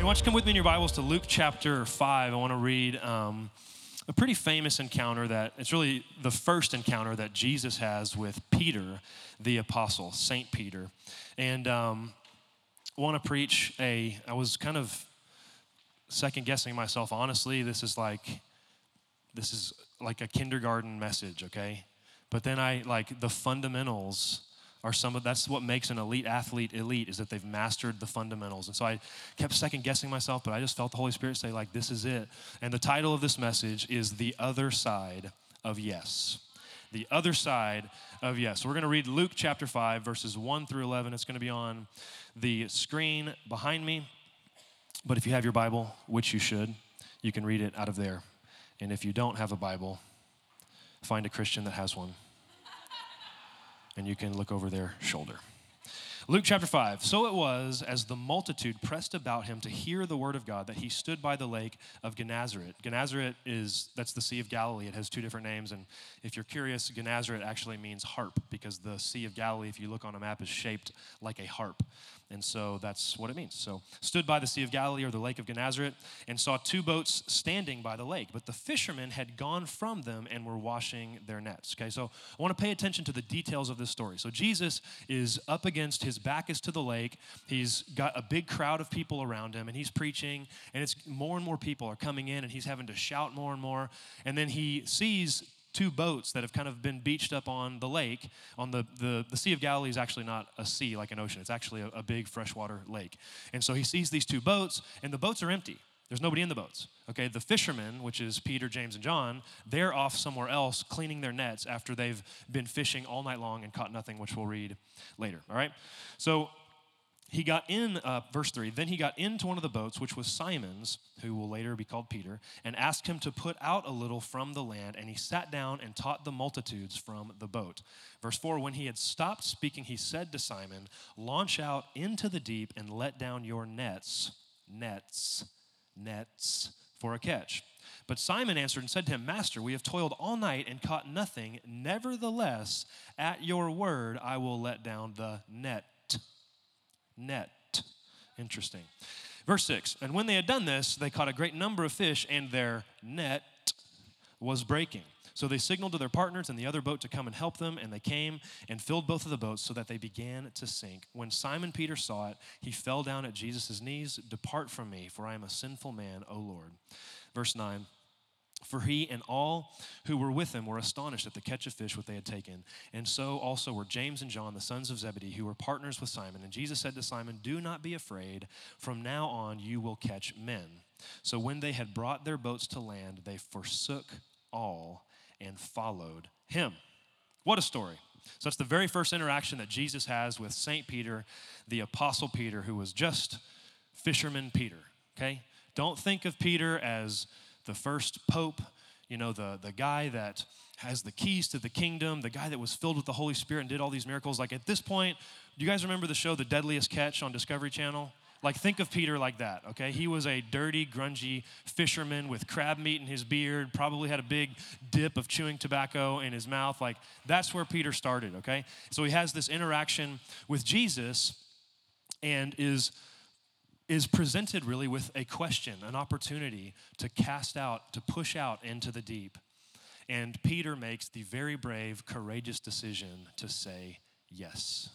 Hey, why don't you come with me in your Bibles to Luke chapter 5? I want to read um, a pretty famous encounter that it's really the first encounter that Jesus has with Peter, the apostle, Saint Peter. And um, I want to preach a, I was kind of second guessing myself. Honestly, this is like, this is like a kindergarten message, okay? But then I, like, the fundamentals are some of that's what makes an elite athlete elite is that they've mastered the fundamentals. And so i kept second guessing myself but i just felt the holy spirit say like this is it. And the title of this message is the other side of yes. The other side of yes. So we're going to read luke chapter 5 verses 1 through 11 it's going to be on the screen behind me. But if you have your bible which you should you can read it out of there. And if you don't have a bible find a christian that has one and you can look over their shoulder. Luke chapter 5. So it was as the multitude pressed about him to hear the word of God that he stood by the lake of Gennesaret. Gennesaret is, that's the Sea of Galilee. It has two different names. And if you're curious, Gennesaret actually means harp because the Sea of Galilee, if you look on a map, is shaped like a harp. And so that's what it means. So, stood by the Sea of Galilee or the Lake of Gennesaret and saw two boats standing by the lake, but the fishermen had gone from them and were washing their nets. Okay, so I want to pay attention to the details of this story. So, Jesus is up against his back is to the lake. He's got a big crowd of people around him and he's preaching, and it's more and more people are coming in and he's having to shout more and more. And then he sees two boats that have kind of been beached up on the lake. On the, the, the Sea of Galilee is actually not a sea like an ocean, it's actually a, a big freshwater lake. And so he sees these two boats, and the boats are empty. There's nobody in the boats. Okay, the fishermen, which is Peter, James, and John, they're off somewhere else cleaning their nets after they've been fishing all night long and caught nothing, which we'll read later. All right? So he got in, uh, verse 3, then he got into one of the boats, which was Simon's, who will later be called Peter, and asked him to put out a little from the land. And he sat down and taught the multitudes from the boat. Verse 4, when he had stopped speaking, he said to Simon, Launch out into the deep and let down your nets, nets, nets for a catch. But Simon answered and said to him, Master, we have toiled all night and caught nothing. Nevertheless, at your word, I will let down the net net. Interesting. Verse 6 And when they had done this, they caught a great number of fish, and their net was breaking. So they signaled to their partners in the other boat to come and help them, and they came and filled both of the boats so that they began to sink. When Simon Peter saw it, he fell down at Jesus' knees. Depart from me, for I am a sinful man, O Lord. Verse 9. For he and all who were with him were astonished at the catch of fish which they had taken. And so also were James and John, the sons of Zebedee, who were partners with Simon. And Jesus said to Simon, Do not be afraid. From now on you will catch men. So when they had brought their boats to land, they forsook all and followed him. What a story. So that's the very first interaction that Jesus has with St. Peter, the Apostle Peter, who was just fisherman Peter. Okay? Don't think of Peter as the first pope, you know, the, the guy that has the keys to the kingdom, the guy that was filled with the Holy Spirit and did all these miracles. Like at this point, do you guys remember the show The Deadliest Catch on Discovery Channel? Like, think of Peter like that, okay? He was a dirty, grungy fisherman with crab meat in his beard, probably had a big dip of chewing tobacco in his mouth. Like, that's where Peter started, okay? So he has this interaction with Jesus and is is presented really with a question, an opportunity to cast out, to push out into the deep. And Peter makes the very brave, courageous decision to say yes.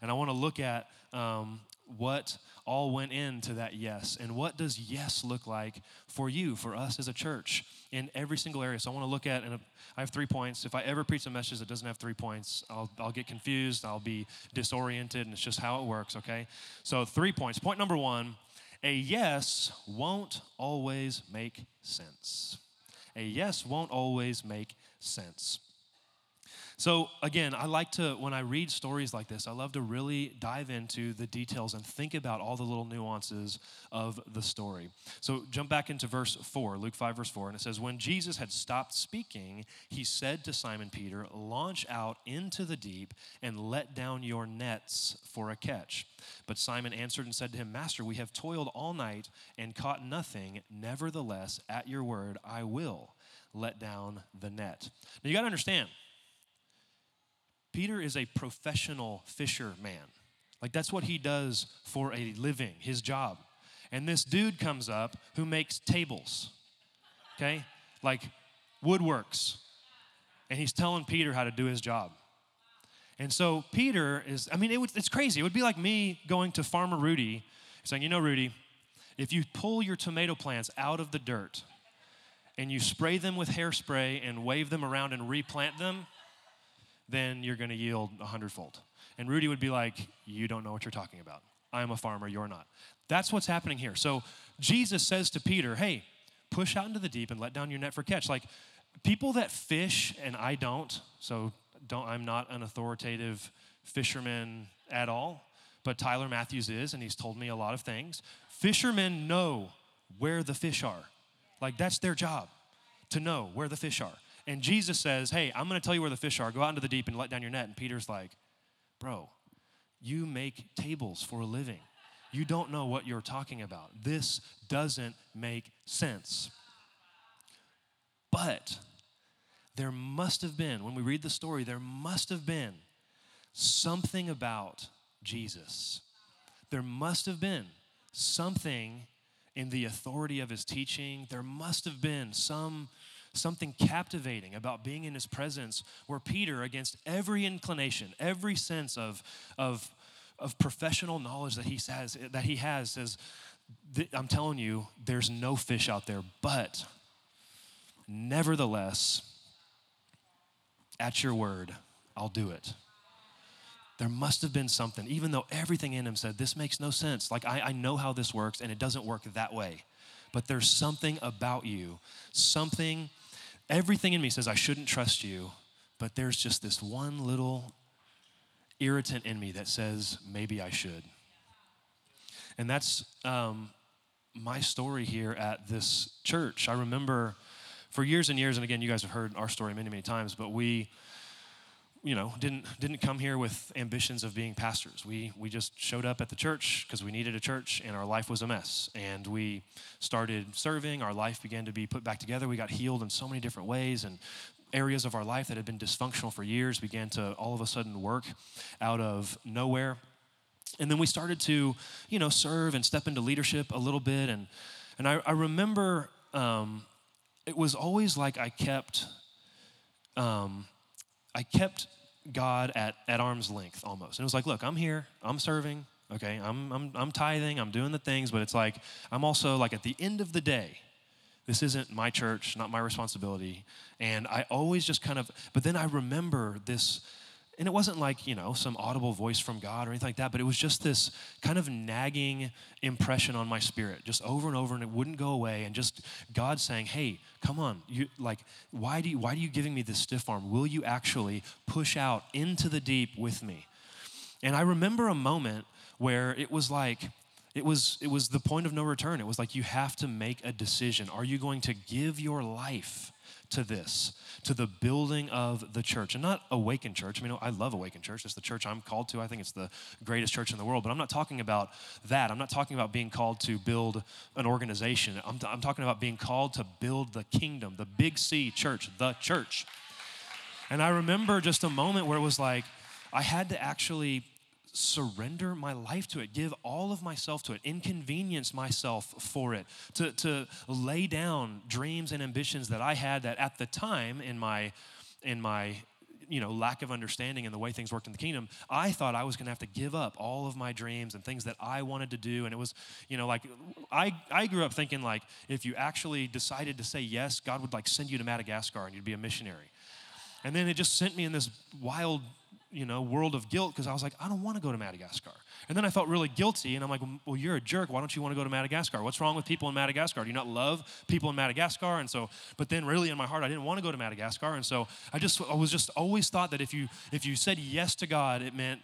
And I want to look at um, what all went into that yes and what does yes look like for you, for us as a church in every single area. So I want to look at, and I have three points. If I ever preach a message that doesn't have three points, I'll, I'll get confused, I'll be disoriented, and it's just how it works, okay? So, three points. Point number one a yes won't always make sense. A yes won't always make sense. So, again, I like to, when I read stories like this, I love to really dive into the details and think about all the little nuances of the story. So, jump back into verse 4, Luke 5, verse 4, and it says, When Jesus had stopped speaking, he said to Simon Peter, Launch out into the deep and let down your nets for a catch. But Simon answered and said to him, Master, we have toiled all night and caught nothing. Nevertheless, at your word, I will let down the net. Now, you got to understand, Peter is a professional fisherman. Like that's what he does for a living, his job. And this dude comes up who makes tables, okay? Like woodworks. And he's telling Peter how to do his job. And so Peter is, I mean, it would, it's crazy. It would be like me going to Farmer Rudy saying, you know, Rudy, if you pull your tomato plants out of the dirt and you spray them with hairspray and wave them around and replant them, then you're going to yield a hundredfold. And Rudy would be like, You don't know what you're talking about. I'm a farmer, you're not. That's what's happening here. So Jesus says to Peter, Hey, push out into the deep and let down your net for catch. Like people that fish, and I don't, so don't, I'm not an authoritative fisherman at all, but Tyler Matthews is, and he's told me a lot of things. Fishermen know where the fish are. Like that's their job to know where the fish are. And Jesus says, Hey, I'm going to tell you where the fish are. Go out into the deep and let down your net. And Peter's like, Bro, you make tables for a living. You don't know what you're talking about. This doesn't make sense. But there must have been, when we read the story, there must have been something about Jesus. There must have been something in the authority of his teaching. There must have been some something captivating about being in his presence where Peter, against every inclination, every sense of, of, of professional knowledge that he has, that he has says, I'm telling you, there's no fish out there, but nevertheless, at your word, I'll do it. There must have been something, even though everything in him said, This makes no sense. Like, I, I know how this works, and it doesn't work that way. But there's something about you, something Everything in me says I shouldn't trust you, but there's just this one little irritant in me that says maybe I should. And that's um, my story here at this church. I remember for years and years, and again, you guys have heard our story many, many times, but we you know, didn't didn't come here with ambitions of being pastors. We we just showed up at the church because we needed a church and our life was a mess. And we started serving, our life began to be put back together. We got healed in so many different ways and areas of our life that had been dysfunctional for years began to all of a sudden work out of nowhere. And then we started to, you know, serve and step into leadership a little bit. And and I, I remember um, it was always like I kept um, I kept God at, at arm's length almost. And it was like, look, I'm here, I'm serving, okay, I'm, I'm, I'm tithing, I'm doing the things, but it's like, I'm also like at the end of the day, this isn't my church, not my responsibility. And I always just kind of, but then I remember this and it wasn't like, you know, some audible voice from God or anything like that, but it was just this kind of nagging impression on my spirit, just over and over, and it wouldn't go away. And just God saying, hey, come on, you like, why do you why are you giving me this stiff arm? Will you actually push out into the deep with me? And I remember a moment where it was like, it was it was the point of no return. It was like you have to make a decision. Are you going to give your life to this? to the building of the church. And not Awaken Church. I mean, I love Awaken Church. It's the church I'm called to. I think it's the greatest church in the world. But I'm not talking about that. I'm not talking about being called to build an organization. I'm, t- I'm talking about being called to build the kingdom, the big C church, the church. And I remember just a moment where it was like, I had to actually surrender my life to it, give all of myself to it, inconvenience myself for it, to, to lay down dreams and ambitions that I had that at the time in my in my you know lack of understanding and the way things worked in the kingdom i thought i was going to have to give up all of my dreams and things that i wanted to do. And it was you know like i i grew up thinking like if you actually decided to say yes god would like send you to madagascar and you'd be a missionary. And then it just sent me in this wild you know, world of guilt because I was like, I don't want to go to Madagascar. And then I felt really guilty, and I'm like, well, you're a jerk. Why don't you want to go to Madagascar? What's wrong with people in Madagascar? Do you not love people in Madagascar? And so, but then really in my heart, I didn't want to go to Madagascar, and so I just, I was just always thought that if you, if you said yes to God, it meant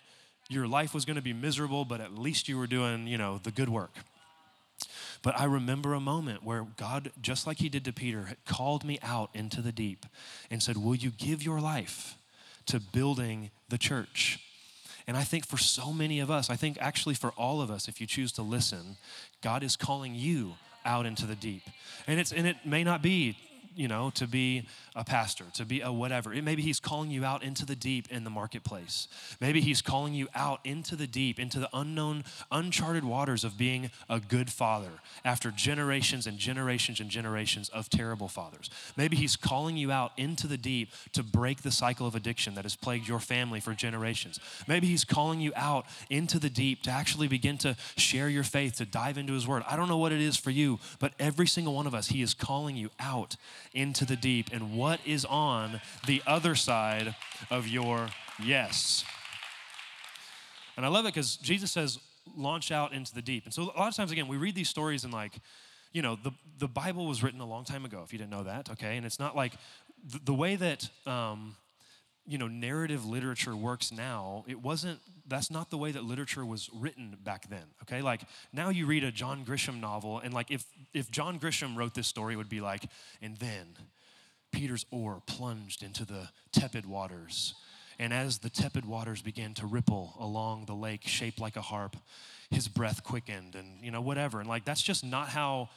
your life was going to be miserable, but at least you were doing, you know, the good work. But I remember a moment where God, just like He did to Peter, had called me out into the deep and said, Will you give your life to building the church? And I think for so many of us, I think actually for all of us, if you choose to listen, God is calling you out into the deep. And it's and it may not be you know, to be a pastor, to be a whatever. It, maybe he's calling you out into the deep in the marketplace. Maybe he's calling you out into the deep, into the unknown, uncharted waters of being a good father after generations and generations and generations of terrible fathers. Maybe he's calling you out into the deep to break the cycle of addiction that has plagued your family for generations. Maybe he's calling you out into the deep to actually begin to share your faith, to dive into his word. I don't know what it is for you, but every single one of us, he is calling you out into the deep and what is on the other side of your yes. And I love it because Jesus says, launch out into the deep. And so a lot of times, again, we read these stories and like, you know, the, the Bible was written a long time ago, if you didn't know that, okay? And it's not like the, the way that, um, you know, narrative literature works now, it wasn't, that's not the way that literature was written back then, okay? Like now you read a John Grisham novel, and like if, if John Grisham wrote this story, it would be like, and then Peter's oar plunged into the tepid waters. And as the tepid waters began to ripple along the lake, shaped like a harp, his breath quickened and, you know, whatever. And like, that's just not how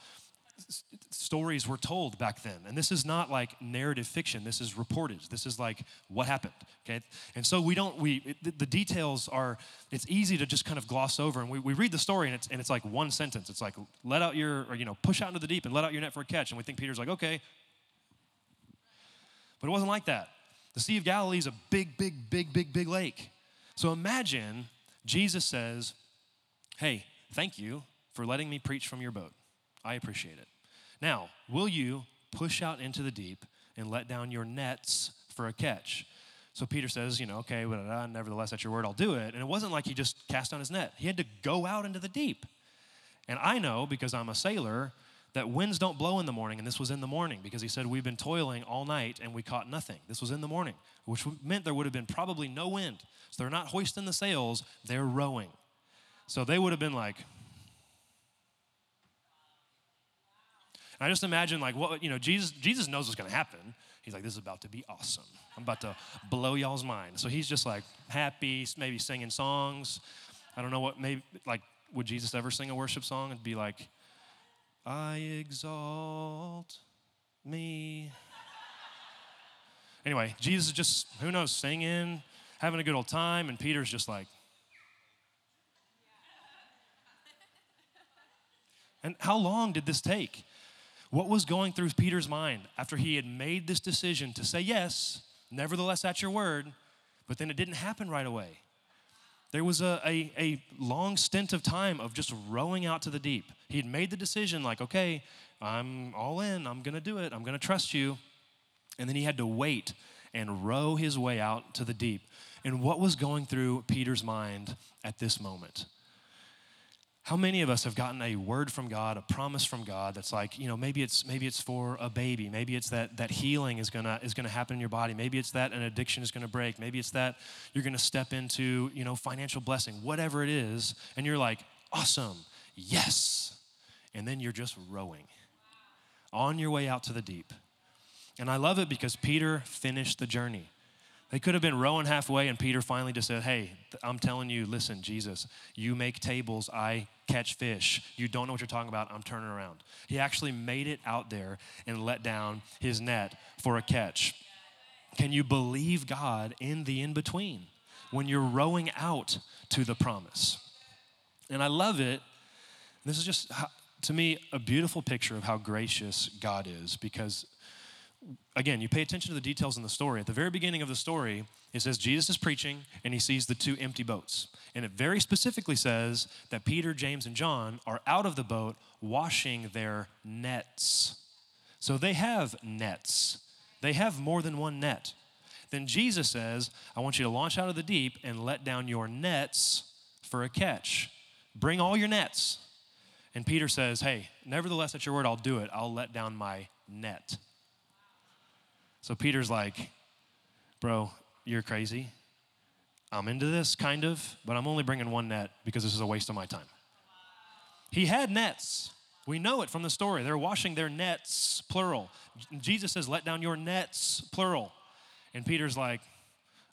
stories were told back then. And this is not like narrative fiction. This is reported. This is like what happened. Okay. And so we don't, we, it, the details are, it's easy to just kind of gloss over. And we, we read the story and it's, and it's like one sentence. It's like, let out your, or, you know, push out into the deep and let out your net for a catch. And we think Peter's like, okay. But it wasn't like that. The Sea of Galilee is a big, big, big, big, big lake. So imagine Jesus says, hey, thank you for letting me preach from your boat. I appreciate it. Now, will you push out into the deep and let down your nets for a catch? So Peter says, you know, okay, but uh, nevertheless, at your word, I'll do it. And it wasn't like he just cast down his net, he had to go out into the deep. And I know because I'm a sailor that winds don't blow in the morning, and this was in the morning because he said, We've been toiling all night and we caught nothing. This was in the morning, which meant there would have been probably no wind. So they're not hoisting the sails, they're rowing. So they would have been like, And I just imagine like what you know, Jesus, Jesus knows what's gonna happen. He's like, this is about to be awesome. I'm about to blow y'all's mind. So he's just like happy, maybe singing songs. I don't know what maybe like would Jesus ever sing a worship song and be like, I exalt me. Anyway, Jesus is just, who knows, singing, having a good old time, and Peter's just like, and how long did this take? What was going through Peter's mind after he had made this decision to say yes, nevertheless at your word, but then it didn't happen right away? There was a, a, a long stint of time of just rowing out to the deep. He had made the decision, like, okay, I'm all in, I'm gonna do it, I'm gonna trust you. And then he had to wait and row his way out to the deep. And what was going through Peter's mind at this moment? How many of us have gotten a word from God, a promise from God that's like, you know, maybe it's maybe it's for a baby, maybe it's that that healing is gonna is gonna happen in your body, maybe it's that an addiction is gonna break, maybe it's that you're gonna step into, you know, financial blessing, whatever it is, and you're like, awesome, yes. And then you're just rowing on your way out to the deep. And I love it because Peter finished the journey. They could have been rowing halfway, and Peter finally just said, Hey, I'm telling you, listen, Jesus, you make tables, I catch fish. You don't know what you're talking about, I'm turning around. He actually made it out there and let down his net for a catch. Can you believe God in the in between when you're rowing out to the promise? And I love it. This is just, to me, a beautiful picture of how gracious God is because again, you pay attention to the details in the story. At the very beginning of the story, it says Jesus is preaching and he sees the two empty boats. And it very specifically says that Peter, James, and John are out of the boat washing their nets. So they have nets, they have more than one net. Then Jesus says, I want you to launch out of the deep and let down your nets for a catch. Bring all your nets. And Peter says, Hey, nevertheless, at your word, I'll do it. I'll let down my net. So Peter's like, Bro, you're crazy. I'm into this, kind of, but I'm only bringing one net because this is a waste of my time. He had nets. We know it from the story. They're washing their nets, plural. Jesus says, Let down your nets, plural. And Peter's like,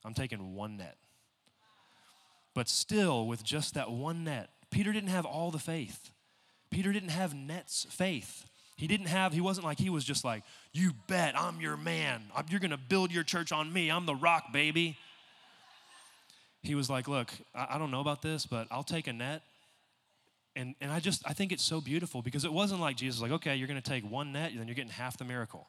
I'm taking one net. But still, with just that one net, Peter didn't have all the faith. Peter didn't have nets faith. He didn't have, he wasn't like, he was just like, You bet, I'm your man. You're gonna build your church on me. I'm the rock, baby. He was like, Look, I don't know about this, but I'll take a net. And, and I just, I think it's so beautiful because it wasn't like Jesus, like, okay, you're gonna take one net, then you're getting half the miracle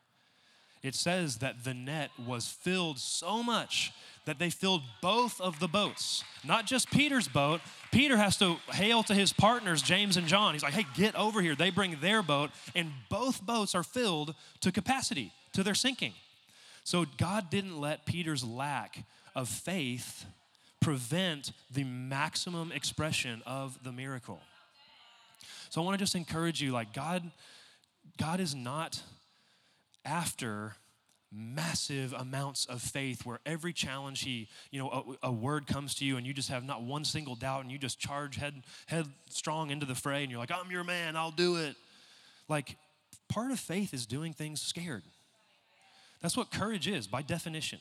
it says that the net was filled so much that they filled both of the boats. Not just Peter's boat. Peter has to hail to his partners, James and John. He's like, hey, get over here. They bring their boat, and both boats are filled to capacity, to their sinking. So God didn't let Peter's lack of faith prevent the maximum expression of the miracle. So I want to just encourage you like God God is not after massive amounts of faith where every challenge he you know a, a, word comes to you and you just have not one single doubt and you just charge head headstrong into the fray and you're like i'm your man i'll do it. Like part of faith is doing things scared. That's what courage is by definition.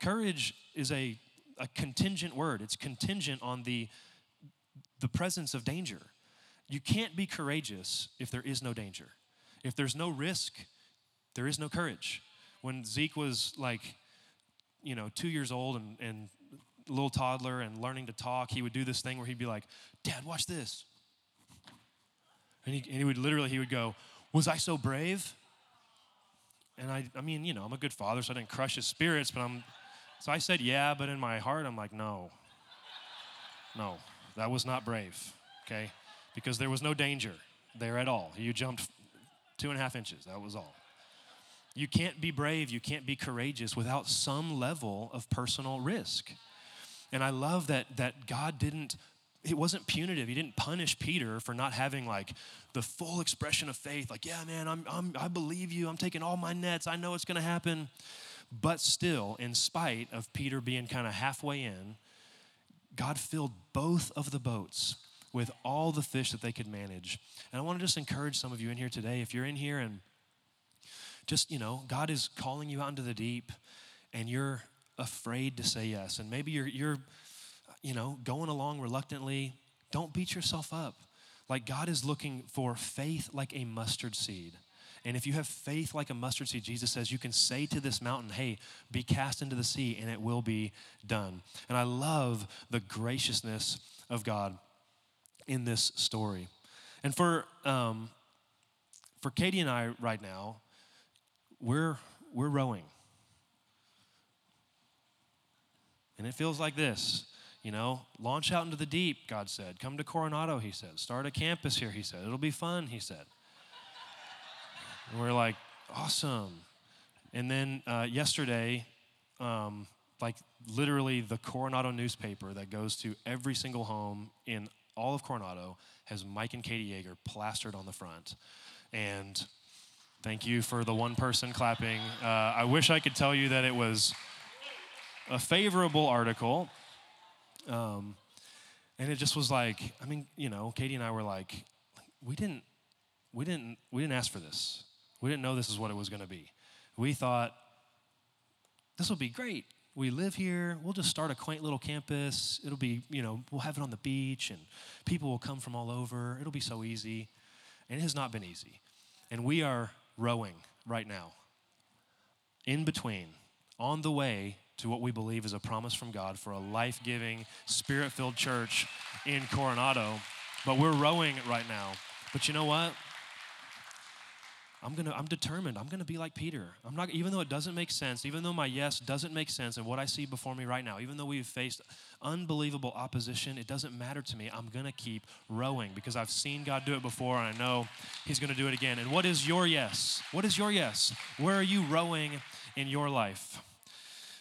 Courage is a, a contingent word. It's contingent on the the presence of danger. You can't be courageous if there is no danger. If there's no risk there is no courage. When Zeke was like, you know, two years old and, and a little toddler and learning to talk, he would do this thing where he'd be like, Dad, watch this. And he, and he would literally, he would go, Was I so brave? And I, I mean, you know, I'm a good father, so I didn't crush his spirits, but I'm, so I said, Yeah, but in my heart, I'm like, No, no, that was not brave, okay? Because there was no danger there at all. You jumped two and a half inches, that was all. You can't be brave, you can't be courageous without some level of personal risk. And I love that that God didn't it wasn't punitive. He didn't punish Peter for not having like the full expression of faith. Like, yeah, man, I'm, I'm, I believe you. I'm taking all my nets. I know it's going to happen. But still, in spite of Peter being kind of halfway in, God filled both of the boats with all the fish that they could manage. And I want to just encourage some of you in here today. If you're in here and just, you know, God is calling you out into the deep and you're afraid to say yes. And maybe you're, you're you know, going along reluctantly. Don't beat yourself up. Like God is looking for faith like a mustard seed. And if you have faith like a mustard seed, Jesus says you can say to this mountain, hey, be cast into the sea, and it will be done. And I love the graciousness of God in this story. And for, um, for Katie and I right now, we're, we're rowing. And it feels like this. You know, launch out into the deep, God said. Come to Coronado, he said. Start a campus here, he said. It'll be fun, he said. And we're like, awesome. And then uh, yesterday, um, like literally the Coronado newspaper that goes to every single home in all of Coronado has Mike and Katie Yeager plastered on the front. And Thank you for the one person clapping. Uh, I wish I could tell you that it was a favorable article. Um, and it just was like, I mean, you know, Katie and I were like, we didn't, we didn't, we didn't ask for this. We didn't know this is what it was going to be. We thought this will be great. We live here. We'll just start a quaint little campus. It'll be, you know, we'll have it on the beach and people will come from all over. It'll be so easy. And it has not been easy. And we are rowing right now, in between, on the way to what we believe is a promise from God for a life giving, spirit filled church in Coronado. But we're rowing right now. But you know what? I'm gonna, I'm determined. I'm gonna be like Peter. I'm not, even though it doesn't make sense, even though my yes doesn't make sense and what I see before me right now, even though we've faced unbelievable opposition, it doesn't matter to me. I'm gonna keep rowing because I've seen God do it before and I know He's gonna do it again. And what is your yes? What is your yes? Where are you rowing in your life?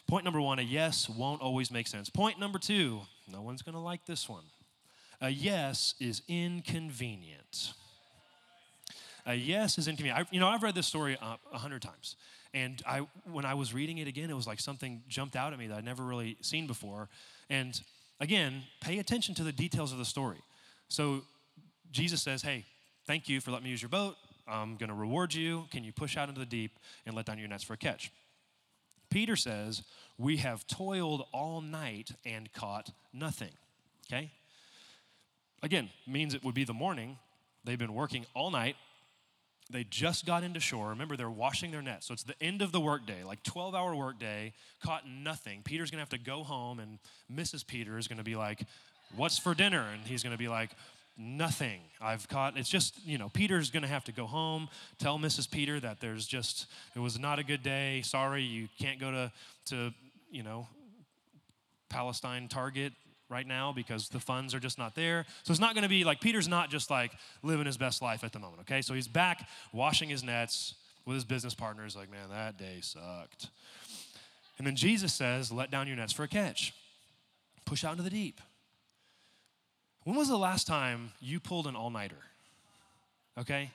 Point number one a yes won't always make sense. Point number two no one's to like this one. A yes is inconvenient. A yes is inconvenient. I, you know, I've read this story uh, a hundred times. And I, when I was reading it again, it was like something jumped out at me that I'd never really seen before. And again, pay attention to the details of the story. So Jesus says, Hey, thank you for letting me use your boat. I'm going to reward you. Can you push out into the deep and let down your nets for a catch? Peter says, We have toiled all night and caught nothing. Okay? Again, means it would be the morning. They've been working all night. They just got into shore. Remember, they're washing their nets. So it's the end of the workday, like 12 hour workday, caught nothing. Peter's gonna have to go home, and Mrs. Peter is gonna be like, What's for dinner? And he's gonna be like, nothing. I've caught, it's just, you know, Peter's gonna have to go home, tell Mrs. Peter that there's just, it was not a good day. Sorry, you can't go to, to you know, Palestine Target right now because the funds are just not there. So it's not gonna be like, Peter's not just like living his best life at the moment, okay? So he's back washing his nets with his business partners, like, man, that day sucked. And then Jesus says, let down your nets for a catch, push out into the deep. When was the last time you pulled an all nighter? Okay?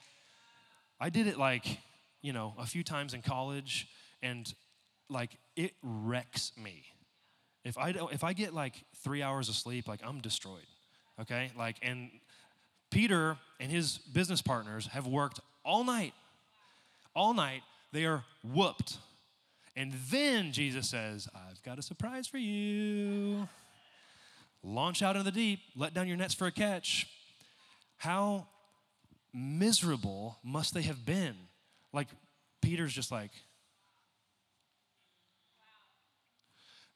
I did it like, you know, a few times in college, and like it wrecks me. If I, don't, if I get like three hours of sleep, like I'm destroyed. Okay? Like, and Peter and his business partners have worked all night. All night. They are whooped. And then Jesus says, I've got a surprise for you launch out into the deep, let down your nets for a catch. How miserable must they have been? Like, Peter's just like,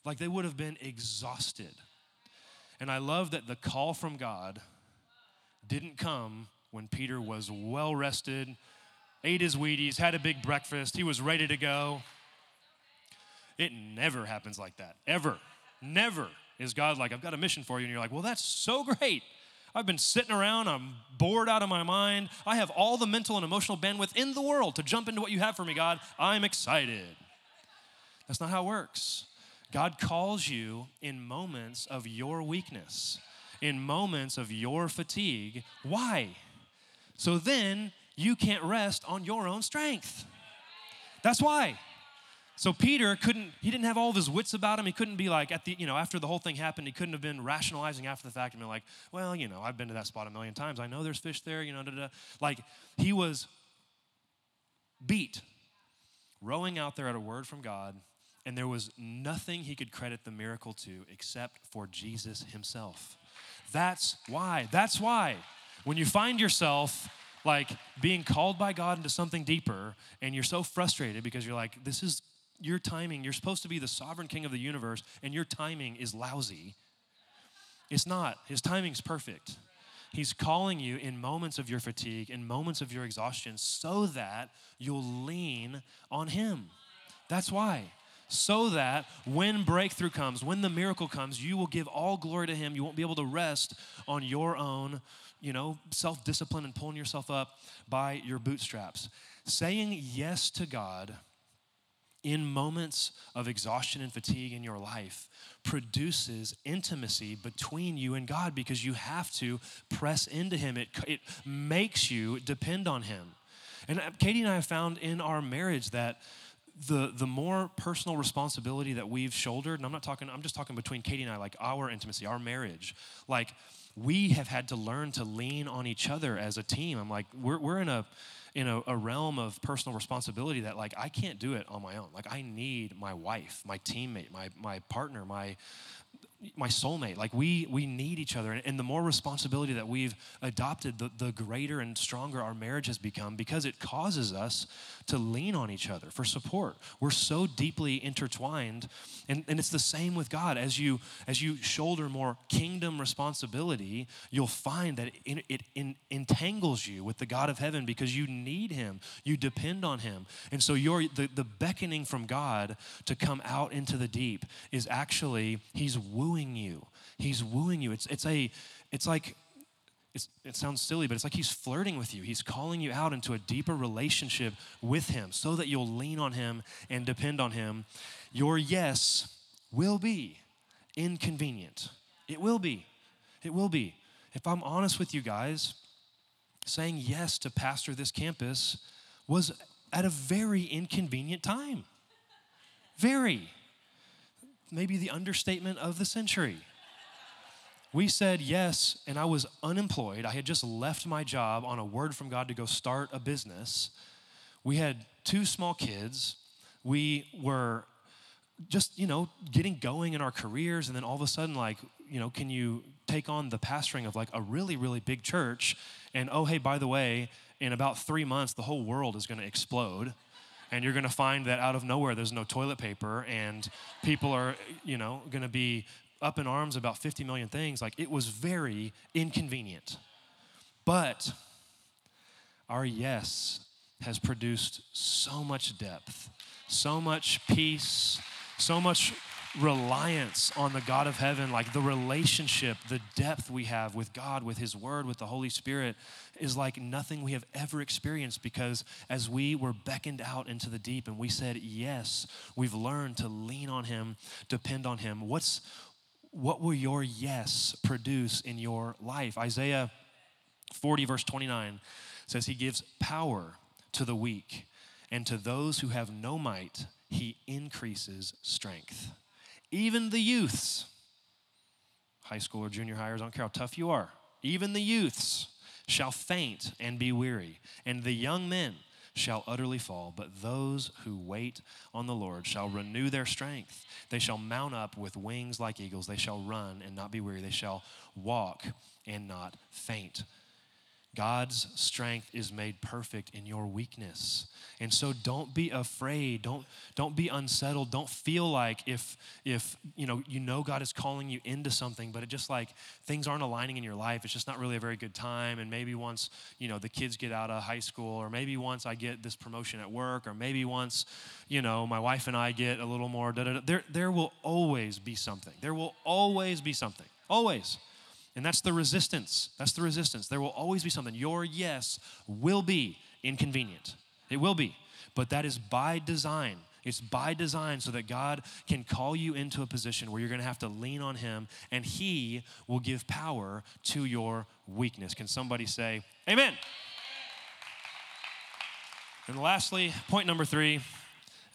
like they would have been exhausted. And I love that the call from God didn't come when Peter was well rested, ate his Wheaties, had a big breakfast, he was ready to go. It never happens like that, ever. Never. Is God like, I've got a mission for you? And you're like, well, that's so great. I've been sitting around, I'm bored out of my mind. I have all the mental and emotional bandwidth in the world to jump into what you have for me, God. I'm excited. That's not how it works. God calls you in moments of your weakness, in moments of your fatigue. Why? So then you can't rest on your own strength. That's why. So Peter couldn't, he didn't have all of his wits about him. He couldn't be like, at the, you know, after the whole thing happened, he couldn't have been rationalizing after the fact and be like, well, you know, I've been to that spot a million times. I know there's fish there, you know, da, da. Like, he was beat, rowing out there at a word from God, and there was nothing he could credit the miracle to except for Jesus himself. That's why. That's why. When you find yourself like being called by God into something deeper and you're so frustrated because you're like, this is your timing, you're supposed to be the sovereign king of the universe, and your timing is lousy. It's not. His timing's perfect. He's calling you in moments of your fatigue, in moments of your exhaustion, so that you'll lean on Him. That's why. So that when breakthrough comes, when the miracle comes, you will give all glory to Him. You won't be able to rest on your own, you know, self discipline and pulling yourself up by your bootstraps. Saying yes to God in moments of exhaustion and fatigue in your life produces intimacy between you and God because you have to press into Him. It, it makes you depend on Him. And uh, Katie and I have found in our marriage that the, the more personal responsibility that we've shouldered, and I'm not talking, I'm just talking between Katie and I, like our intimacy, our marriage, like we have had to learn to lean on each other as a team. I'm like, we're, we're in a, in a, a, realm of personal responsibility that like I can't do it on my own. Like I need my wife, my teammate, my my partner, my my soulmate like we we need each other and, and, the more responsibility that we've adopted the, the greater and stronger our marriage has become because it causes us to lean on each other for support we're so deeply intertwined and, and it's the same with god as you as you shoulder more kingdom responsibility you'll find that it, it, entangles you with the god of heaven because you need him you depend on him and so your the, the beckoning from god to come out into the deep is actually he's wooing you. He's wooing you. It's, it's, a, it's like it sounds silly, but it's like he's flirting with you. He's calling you out into a deeper relationship with him so that you'll lean on him and depend on him. Your yes will be inconvenient. It will be. It will be. If I'm honest with you guys, saying yes to pastor this campus was at a very inconvenient time. Very. Maybe the understatement of the century. We said yes, and I was unemployed. I had just left my job on a word from God to go start a business. We had two small kids. We were just, you know, getting going in our careers, and then all of a sudden, like, you know, can you take on the pastoring of like a really, really big church? And oh, hey, by the way, in about three months, the whole world is going to explode. And you're going to find that out of nowhere, there's no toilet paper, and people are, you know, going to be up in arms about 50 million things. Like it was very inconvenient. But our yes has produced so much depth, so much peace, so much reliance on the God of heaven, like the relationship, the depth we have with God, with His Word, with the Holy Spirit, is like nothing we have ever experienced because as we were beckoned out into the deep and we said yes, we've learned to lean on Him, depend on Him. What's, what will your yes produce in your life? Isaiah 40, verse 29 says, He gives power to the weak, and to those who have no might, He increases strength. Even the youths, high school or junior hires, I don't care how tough you are, even the youths shall faint and be weary, and the young men shall utterly fall, but those who wait on the Lord shall renew their strength. They shall mount up with wings like eagles. They shall run and not be weary. They shall walk and not faint. God's strength is made perfect in your weakness. And so don't be afraid. Don't, don't be unsettled. Don't feel like if, if you, know, you know God is calling you into something, but it just like things aren't aligning in your life. It's just not really a very good time. And maybe once, you know, the kids get out of high school, or maybe once I get this promotion at work, or maybe once, you know, my wife and I get a little more, da, da, da. There, there will always be something. There will always be something. Always. And that's the resistance. That's the resistance. There will always be something. Your yes will be inconvenient. It will be. But that is by design. It's by design so that God can call you into a position where you're going to have to lean on Him and He will give power to your weakness. Can somebody say, Amen? And lastly, point number three,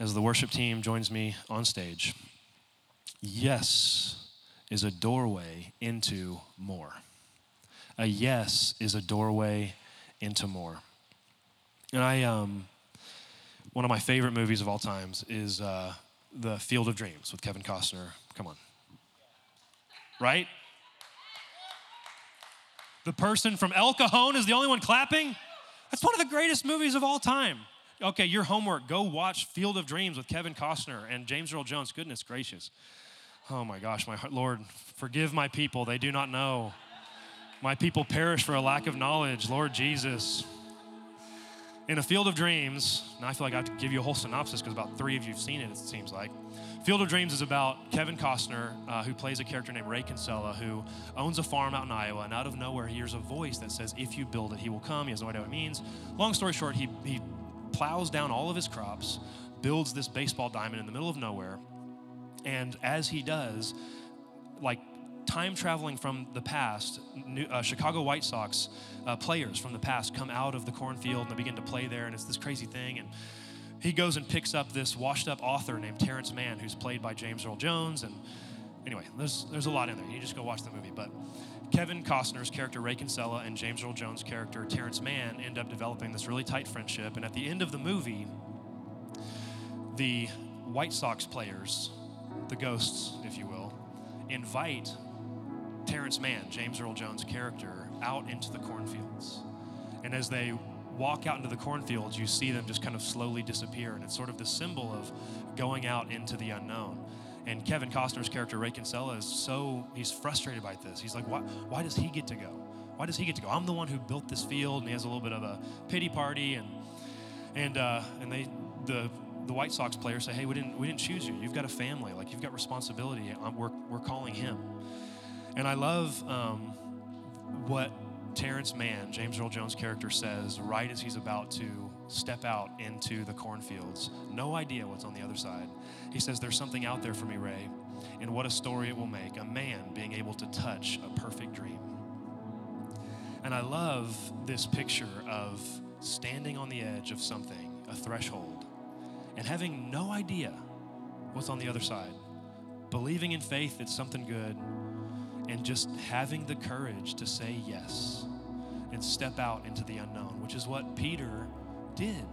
as the worship team joins me on stage yes is a doorway into more. A yes is a doorway into more. And I, um, one of my favorite movies of all times is uh, The Field of Dreams with Kevin Costner. Come on. Right? The person from El Cajon is the only one clapping? That's one of the greatest movies of all time. Okay, your homework go watch Field of Dreams with Kevin Costner and James Earl Jones. Goodness gracious. Oh my gosh, my heart, Lord, forgive my people. They do not know. My people perish for a lack of knowledge. Lord Jesus. In a field of dreams, now I feel like I have to give you a whole synopsis because about three of you have seen it, it seems like. Field of Dreams is about Kevin Costner, uh, who plays a character named Ray Kinsella, who owns a farm out in Iowa, and out of nowhere he hears a voice that says, If you build it, he will come. He has no idea what it means. Long story short, he, he plows down all of his crops, builds this baseball diamond in the middle of nowhere, and as he does, like time traveling from the past, New, uh, Chicago White Sox uh, players from the past come out of the cornfield and they begin to play there, and it's this crazy thing. And he goes and picks up this washed up author named Terrence Mann, who's played by James Earl Jones. And anyway, there's, there's a lot in there. You just go watch the movie. But Kevin Costner's character, Ray Kinsella, and James Earl Jones' character, Terrence Mann, end up developing this really tight friendship. And at the end of the movie, the White Sox players, the ghosts, if you will, invite Terrence Mann, James Earl Jones' character, out into the cornfields. And as they walk out into the cornfields, you see them just kind of slowly disappear. And it's sort of the symbol of going out into the unknown. And Kevin Costner's character, Ray Kinsella, is so, he's frustrated by this. He's like, why, why does he get to go? Why does he get to go? I'm the one who built this field. And he has a little bit of a pity party. And, and, uh, and they, the, the White Sox player say, hey, we didn't, we didn't choose you. You've got a family. Like, you've got responsibility. We're, we're calling him. And I love um, what Terrence Mann, James Earl Jones' character, says right as he's about to step out into the cornfields, no idea what's on the other side. He says, There's something out there for me, Ray, and what a story it will make. A man being able to touch a perfect dream. And I love this picture of standing on the edge of something, a threshold, and having no idea what's on the other side, believing in faith it's something good, and just having the courage to say yes and step out into the unknown, which is what Peter did.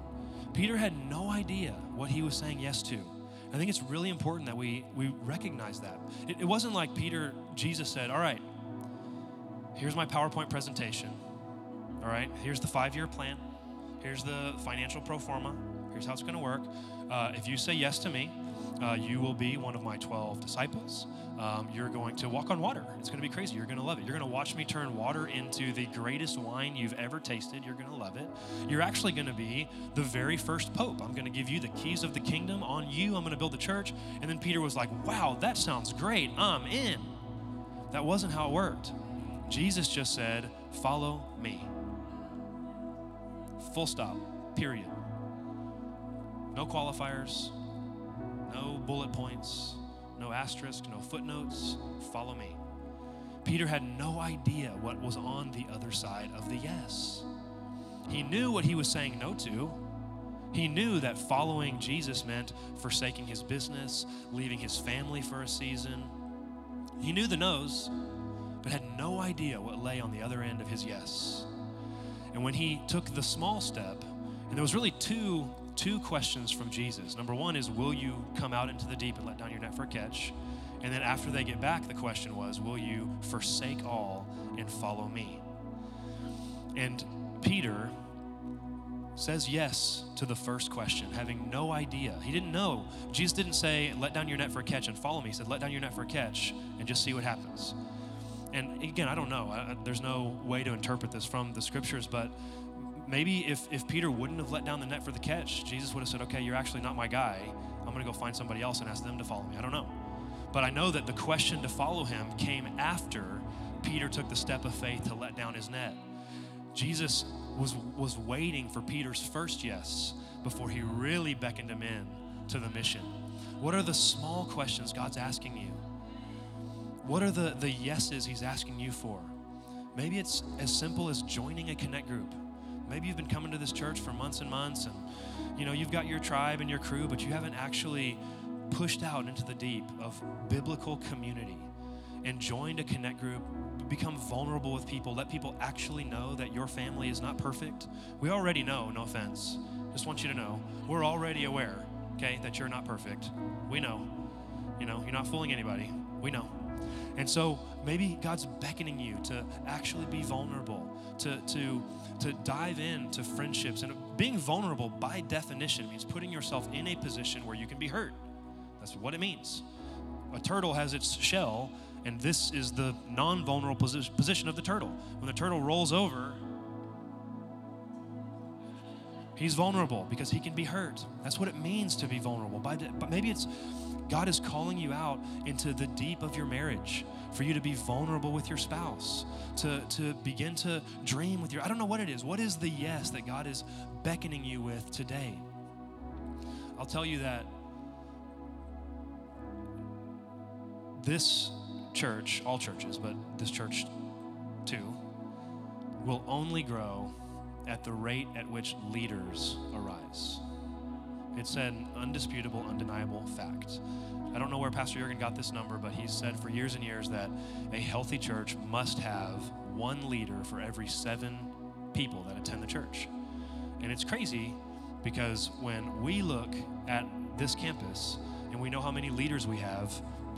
Peter had no idea what he was saying yes to. I think it's really important that we, we recognize that. It, it wasn't like Peter, Jesus said, All right, here's my PowerPoint presentation. All right, here's the five year plan. Here's the financial pro forma. Here's how it's going to work. Uh, if you say yes to me, uh, you will be one of my 12 disciples. Um, you're going to walk on water. It's going to be crazy. You're going to love it. You're going to watch me turn water into the greatest wine you've ever tasted. You're going to love it. You're actually going to be the very first pope. I'm going to give you the keys of the kingdom on you. I'm going to build the church. And then Peter was like, wow, that sounds great. I'm in. That wasn't how it worked. Jesus just said, follow me. Full stop, period. No qualifiers, no bullet points, no asterisk, no footnotes. Follow me. Peter had no idea what was on the other side of the yes. He knew what he was saying no to. He knew that following Jesus meant forsaking his business, leaving his family for a season. He knew the no's, but had no idea what lay on the other end of his yes. And when he took the small step, and there was really two two questions from Jesus. Number one is, Will you come out into the deep and let down your net for a catch? And then after they get back, the question was, Will you forsake all and follow me? And Peter says yes to the first question, having no idea. He didn't know. Jesus didn't say, Let down your net for a catch and follow me. He said, Let down your net for a catch and just see what happens. And again, I don't know. I, there's no way to interpret this from the scriptures, but maybe if, if Peter wouldn't have let down the net for the catch, Jesus would have said, okay, you're actually not my guy. I'm going to go find somebody else and ask them to follow me. I don't know. But I know that the question to follow him came after Peter took the step of faith to let down his net. Jesus was, was waiting for Peter's first yes before he really beckoned him in to the mission. What are the small questions God's asking you? What are the, the yeses he's asking you for? Maybe it's as simple as joining a connect group. Maybe you've been coming to this church for months and months and you know, you've got your tribe and your crew, but you haven't actually pushed out into the deep of biblical community and joined a connect group, become vulnerable with people, let people actually know that your family is not perfect. We already know, no offense. Just want you to know, we're already aware, okay, that you're not perfect. We know. You know, you're not fooling anybody. We know. And so maybe God's beckoning you to actually be vulnerable, to, to, to dive into friendships. And being vulnerable, by definition, means putting yourself in a position where you can be hurt. That's what it means. A turtle has its shell, and this is the non vulnerable position of the turtle. When the turtle rolls over, he's vulnerable because he can be hurt. That's what it means to be vulnerable. But maybe it's God is calling you out into the deep of your marriage for you to be vulnerable with your spouse, to, to begin to dream with your, I don't know what it is. What is the yes that God is beckoning you with today? I'll tell you that this church, all churches, but this church too, will only grow at the rate at which leaders arise. It's an undisputable, undeniable fact. I don't know where Pastor Jurgen got this number, but he's said for years and years that a healthy church must have one leader for every seven people that attend the church. And it's crazy because when we look at this campus and we know how many leaders we have,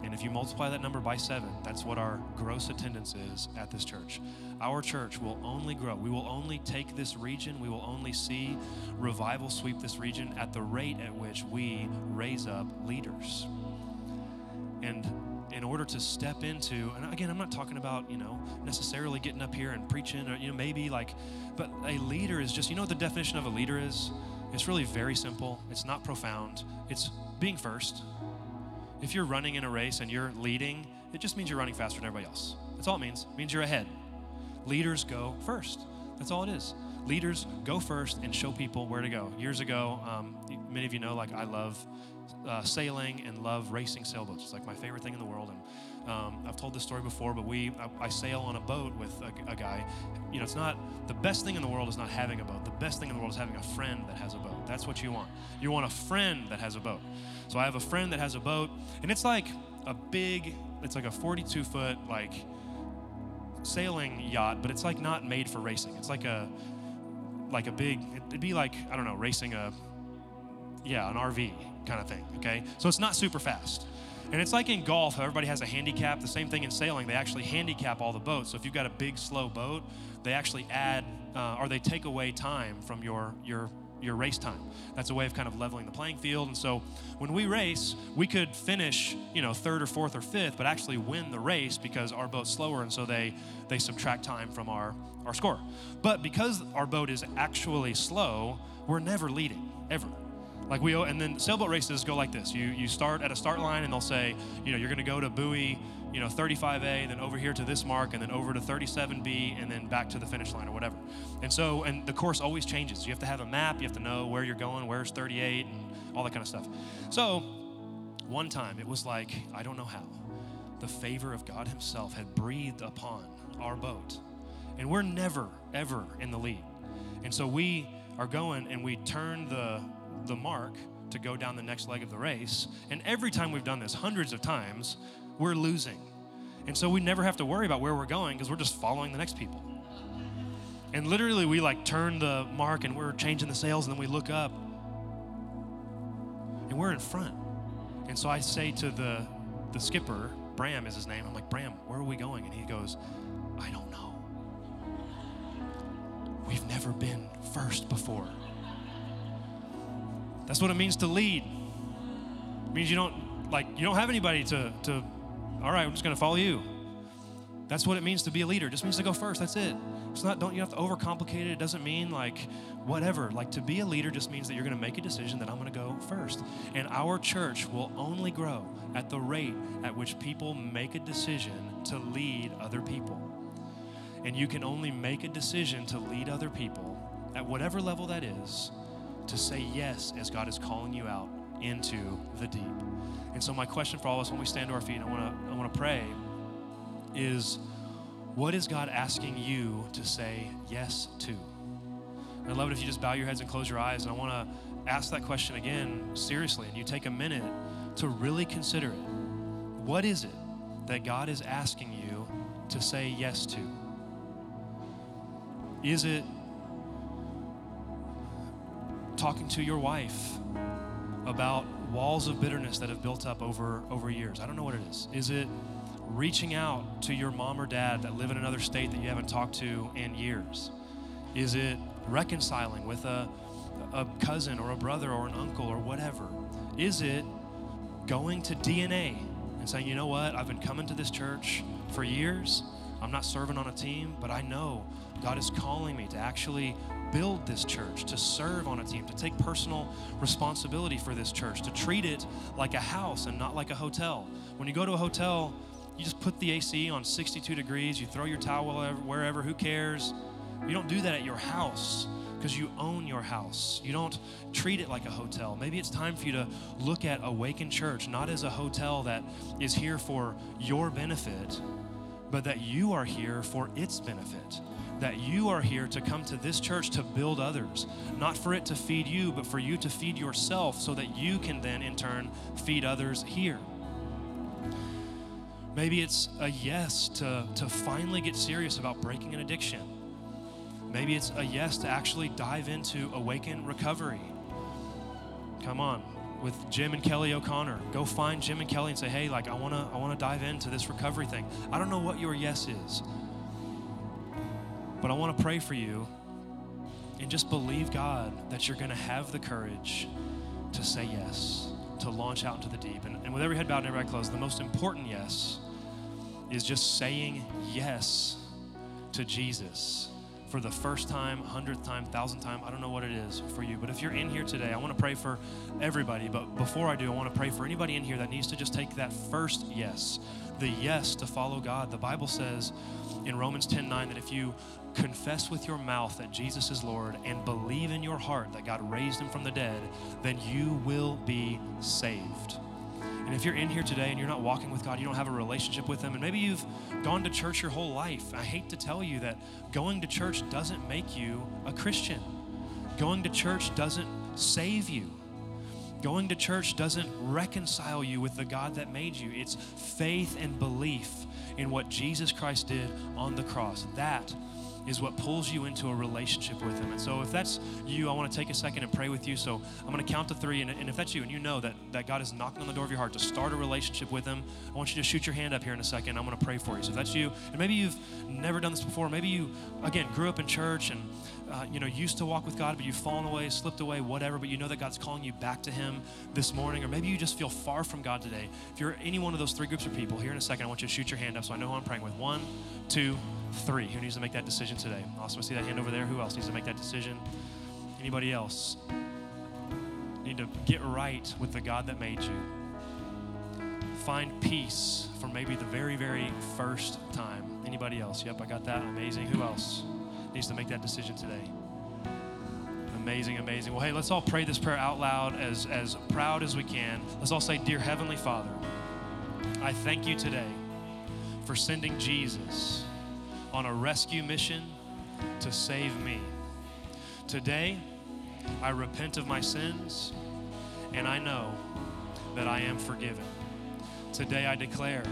and if you multiply that number by seven, that's what our gross attendance is at this church. Our church will only grow. We will only take this region, we will only see revival sweep this region at the rate at which we raise up leaders. And in order to step into, and again, I'm not talking about, you know, necessarily getting up here and preaching or, you know, maybe like, but a leader is just, you know what the definition of a leader is? It's really very simple. It's not profound. It's being first. If you're running in a race and you're leading, it just means you're running faster than everybody else. That's all it means. It means you're ahead. Leaders go first. That's all it is. Leaders go first and show people where to go. Years ago, um, many of you know, like I love uh, sailing and love racing sailboats. It's like my favorite thing in the world. And um, I've told this story before, but we I, I sail on a boat with a, a, guy. You know, it's not the best thing in the world is not having a boat. The best thing in the world is having a friend that has a boat. That's what you want. You want a friend that has a boat. So I have a friend that has a boat, and it's like a big. It's like a 42 foot like sailing yacht, but it's like not made for racing. It's like a like a big. It'd be like I don't know, racing a yeah, an RV kind of thing, okay? So it's not super fast. And it's like in golf, everybody has a handicap. The same thing in sailing. They actually handicap all the boats. So if you've got a big, slow boat, they actually add uh, or they take away time from your your your race time. That's a way of kind of leveling the playing field. And so when we race, we could finish, you know, third or fourth or fifth, but actually win the race because our boat's slower, and so they they subtract time from our our score. But because our boat is actually slow, we're never leading ever. Like we, and then sailboat races go like this. You you start at a start line, and they'll say, you know, you're going to go to buoy, you know, 35A, then over here to this mark, and then over to 37B, and then back to the finish line or whatever. And so, and the course always changes. You have to have a map. You have to know where you're going, where's 38, and all that kind of stuff. So, one time it was like I don't know how, the favor of God Himself had breathed upon our boat, and we're never ever in the lead. And so we are going, and we turn the the mark to go down the next leg of the race. And every time we've done this, hundreds of times, we're losing. And so we never have to worry about where we're going because we're just following the next people. And literally, we like turn the mark and we're changing the sails, and then we look up and we're in front. And so I say to the, the skipper, Bram is his name, I'm like, Bram, where are we going? And he goes, I don't know. We've never been first before. That's what it means to lead. It means you don't like you don't have anybody to to all right, I'm just gonna follow you. That's what it means to be a leader. It just means to go first. That's it. It's not don't you have to overcomplicate it. It doesn't mean like whatever. Like to be a leader just means that you're gonna make a decision that I'm gonna go first. And our church will only grow at the rate at which people make a decision to lead other people. And you can only make a decision to lead other people at whatever level that is to say yes as God is calling you out into the deep. And so my question for all of us when we stand to our feet, I want to want to pray is what is God asking you to say yes to? And I'd love it if you just bow your heads and close your eyes. And I want to ask that question again seriously, and you take a minute to really consider it. What is it that God is asking you to say yes to? Is it talking to your wife about walls of bitterness that have built up over, over years? I don't know what it is. Is it reaching out to your mom or dad that live in another state that you haven't talked to in years? Is it reconciling with a, a cousin or a brother or an uncle or whatever? Is it going to DNA and saying, you know what, I've been coming to this church for years. I'm not serving on a team, but I know God is calling me to actually build this church, to serve on a team, to take personal responsibility for this church, to treat it like a house and not like a hotel. When you go to a hotel, you just put the AC on 62 degrees, you throw your towel wherever, who cares? You don't do that at your house because you own your house. You don't treat it like a hotel. Maybe it's time for you to look at Awaken Church not as a hotel that is here for your benefit, but that you are here for its benefit that you are here to come to this church to build others, not for it to feed you, but for you to feed yourself so that you can then in turn feed others here. Maybe it's a yes to, to finally get serious about breaking an addiction. Maybe it's a yes to actually dive into awaken recovery. Come on, with Jim and Kelly O'Connor. Go find Jim and Kelly and say, hey, like I wanna I wanna dive into this recovery thing. I don't know what your yes is. But I want to pray for you and just believe God that you're going to have the courage to say yes, to launch out into the deep. And, and with every head bowed and every eye closed, the most important yes is just saying yes to Jesus for the first time, hundredth time, thousandth time. I don't know what it is for you, but if you're in here today, I want to pray for everybody. But before I do, I want to pray for anybody in here that needs to just take that first yes, the yes to follow God. The Bible says in Romans 10 9 that if you confess with your mouth that Jesus is Lord and believe in your heart that God raised him from the dead, then you will be saved. And if you're in here today and you're not walking with God, you don't have a relationship with Him, and maybe you've gone to church your whole life, I hate to tell you that going to church doesn't make you a Christian. Going to church doesn't save you. Going to church doesn't reconcile you with the God that made you. It's faith and belief in what Jesus Christ did on the cross. That is what pulls you into a relationship with Him. And so, if that's you, I want to take a second and pray with you. So, I'm going to count to three. And, and if that's you and you know that, that God is knocking on the door of your heart to start a relationship with Him, I want you to shoot your hand up here in a second. I'm going to pray for you. So, if that's you, and maybe you've never done this before, maybe you, again, grew up in church and uh, you know, used to walk with God, but you've fallen away, slipped away, whatever, but you know that God's calling you back to Him this morning, or maybe you just feel far from God today. If you're any one of those three groups of people, here in a second, I want you to shoot your hand up so I know who I'm praying with. One, two, three. Who needs to make that decision today? Also, I see that hand over there. Who else needs to make that decision? Anybody else? Need to get right with the God that made you. Find peace for maybe the very, very first time. Anybody else? Yep, I got that. Amazing. Who else needs to make that decision today? Amazing, amazing. Well, hey, let's all pray this prayer out loud as, as proud as we can. Let's all say, Dear Heavenly Father, I thank you today for sending Jesus on a rescue mission to save me. Today, I repent of my sins and I know that I am forgiven. Today, I declare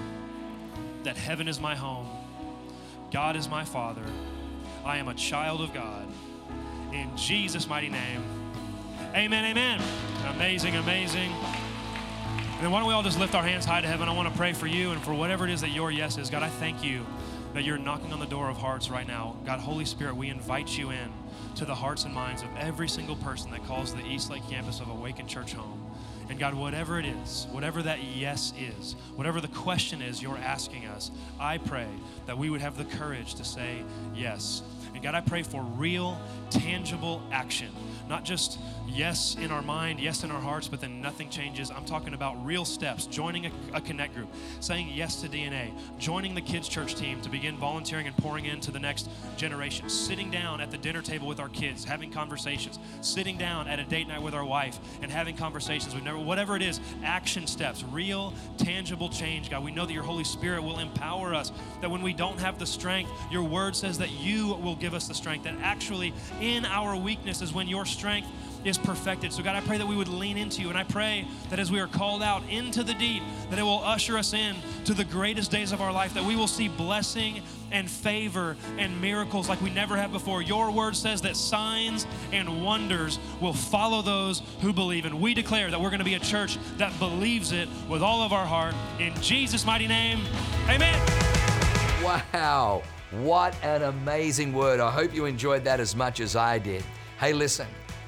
that heaven is my home, God is my Father, I am a child of God. In Jesus' mighty name, amen, amen. Amazing, amazing. And then why don't we all just lift our hands high to heaven? I want to pray for you and for whatever it is that your yes is. God, I thank you that you're knocking on the door of hearts right now. God, Holy Spirit, we invite you in to the hearts and minds of every single person that calls the East Lake campus of Awaken Church home. And God, whatever it is, whatever that yes is, whatever the question is you're asking us, I pray that we would have the courage to say yes. And God, I pray for real, tangible action. Not just yes in our mind, yes in our hearts, but then nothing changes. I'm talking about real steps, joining a, a, connect group, saying yes to DNA, joining the kids' church team to begin volunteering and pouring into the next generation, sitting down at the dinner table with our kids, having conversations, sitting down at a date night with our wife and having conversations. Never, whatever it is, action steps, real, tangible change, God. We know that your Holy Spirit will empower us, that when we don't have the strength, your word says that you will give us the strength, that actually in our weakness is when your strength is perfected. So, God, I pray that we would lean into you. And I pray that as we are called out into the deep, that it will usher us in to the greatest days of our life, that we will see blessing and favor and miracles like we never have before. Your word says that signs and wonders will follow those who believe. And we declare that we're going to be a church that believes it with all of our heart. In Jesus' mighty name, amen. Wow. What an amazing word. I hope you enjoyed that as much as I did. Hey, listen,